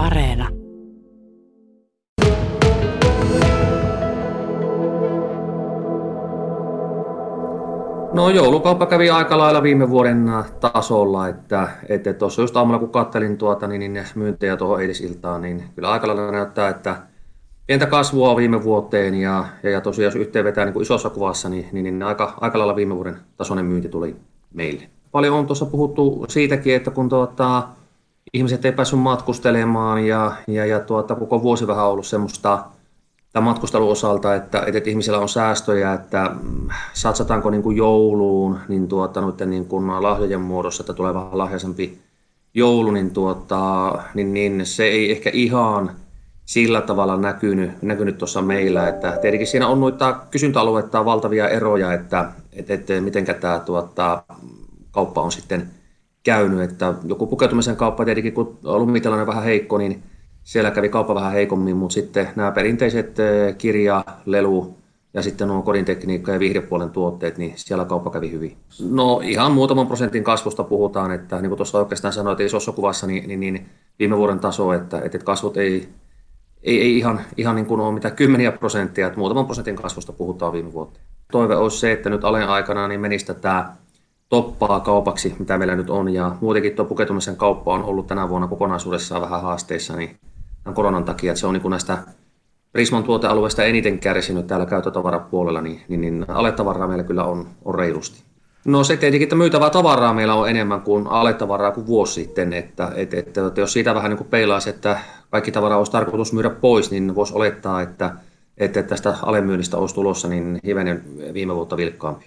Areena. No joulukauppa kävi aika lailla viime vuoden tasolla, että että just aamulla kun kattelin tuota, niin, niin myyntejä tuohon eilisiltaan, niin kyllä aika lailla näyttää, että pientä kasvua viime vuoteen ja, ja, ja tosiaan jos yhteen vetää niin kuin isossa kuvassa, niin, niin, niin aika, aika lailla viime vuoden tasoinen myynti tuli meille. Paljon on tuossa puhuttu siitäkin, että kun tuota, ihmiset ei päässyt matkustelemaan ja, ja, ja tuota, koko vuosi vähän ollut semmoista tämän matkustelun osalta, että, että ihmisillä on säästöjä, että mm, satsataanko niin kuin jouluun niin tuota, niin kuin lahjojen muodossa, että tulee vähän lahjaisempi joulu, niin, tuota, niin, niin se ei ehkä ihan sillä tavalla näkynyt, näkynyt tuossa meillä, että tietenkin siinä on noita kysyntäalueita valtavia eroja, että, että, että miten tämä tuota, kauppa on sitten käynyt, että joku pukeutumisen kauppa tietenkin, kun lumitilanne vähän heikko, niin siellä kävi kauppa vähän heikommin, mutta sitten nämä perinteiset eh, kirja, lelu ja sitten nuo kodintekniikka ja viihdepuolen tuotteet, niin siellä kauppa kävi hyvin. No ihan muutaman prosentin kasvusta puhutaan, että niin kuin tuossa oikeastaan sanoit isossa kuvassa, niin, niin, niin viime vuoden taso, että, että kasvut ei, ei, ei ihan, ihan niin kuin ole mitään kymmeniä prosenttia, että muutaman prosentin kasvusta puhutaan viime vuoteen. Toive olisi se, että nyt alen aikana niin menisi tätä toppaa kaupaksi, mitä meillä nyt on, ja muutenkin tuo pukeutumisen kauppa on ollut tänä vuonna kokonaisuudessaan vähän haasteissa, niin koronan takia, että se on niin kuin näistä Prisman tuotealueesta eniten kärsinyt täällä käyttötavarapuolella, niin, niin, niin aletavaraa meillä kyllä on, on reilusti. No se tietenkin, että myytävää tavaraa meillä on enemmän kuin aletavaraa kuin vuosi sitten, että, että, että, että jos siitä vähän niin kuin peilaisi, että kaikki tavara olisi tarkoitus myydä pois, niin voisi olettaa, että, että tästä alemyynnistä olisi tulossa niin hivenen viime vuotta vilkkaampi.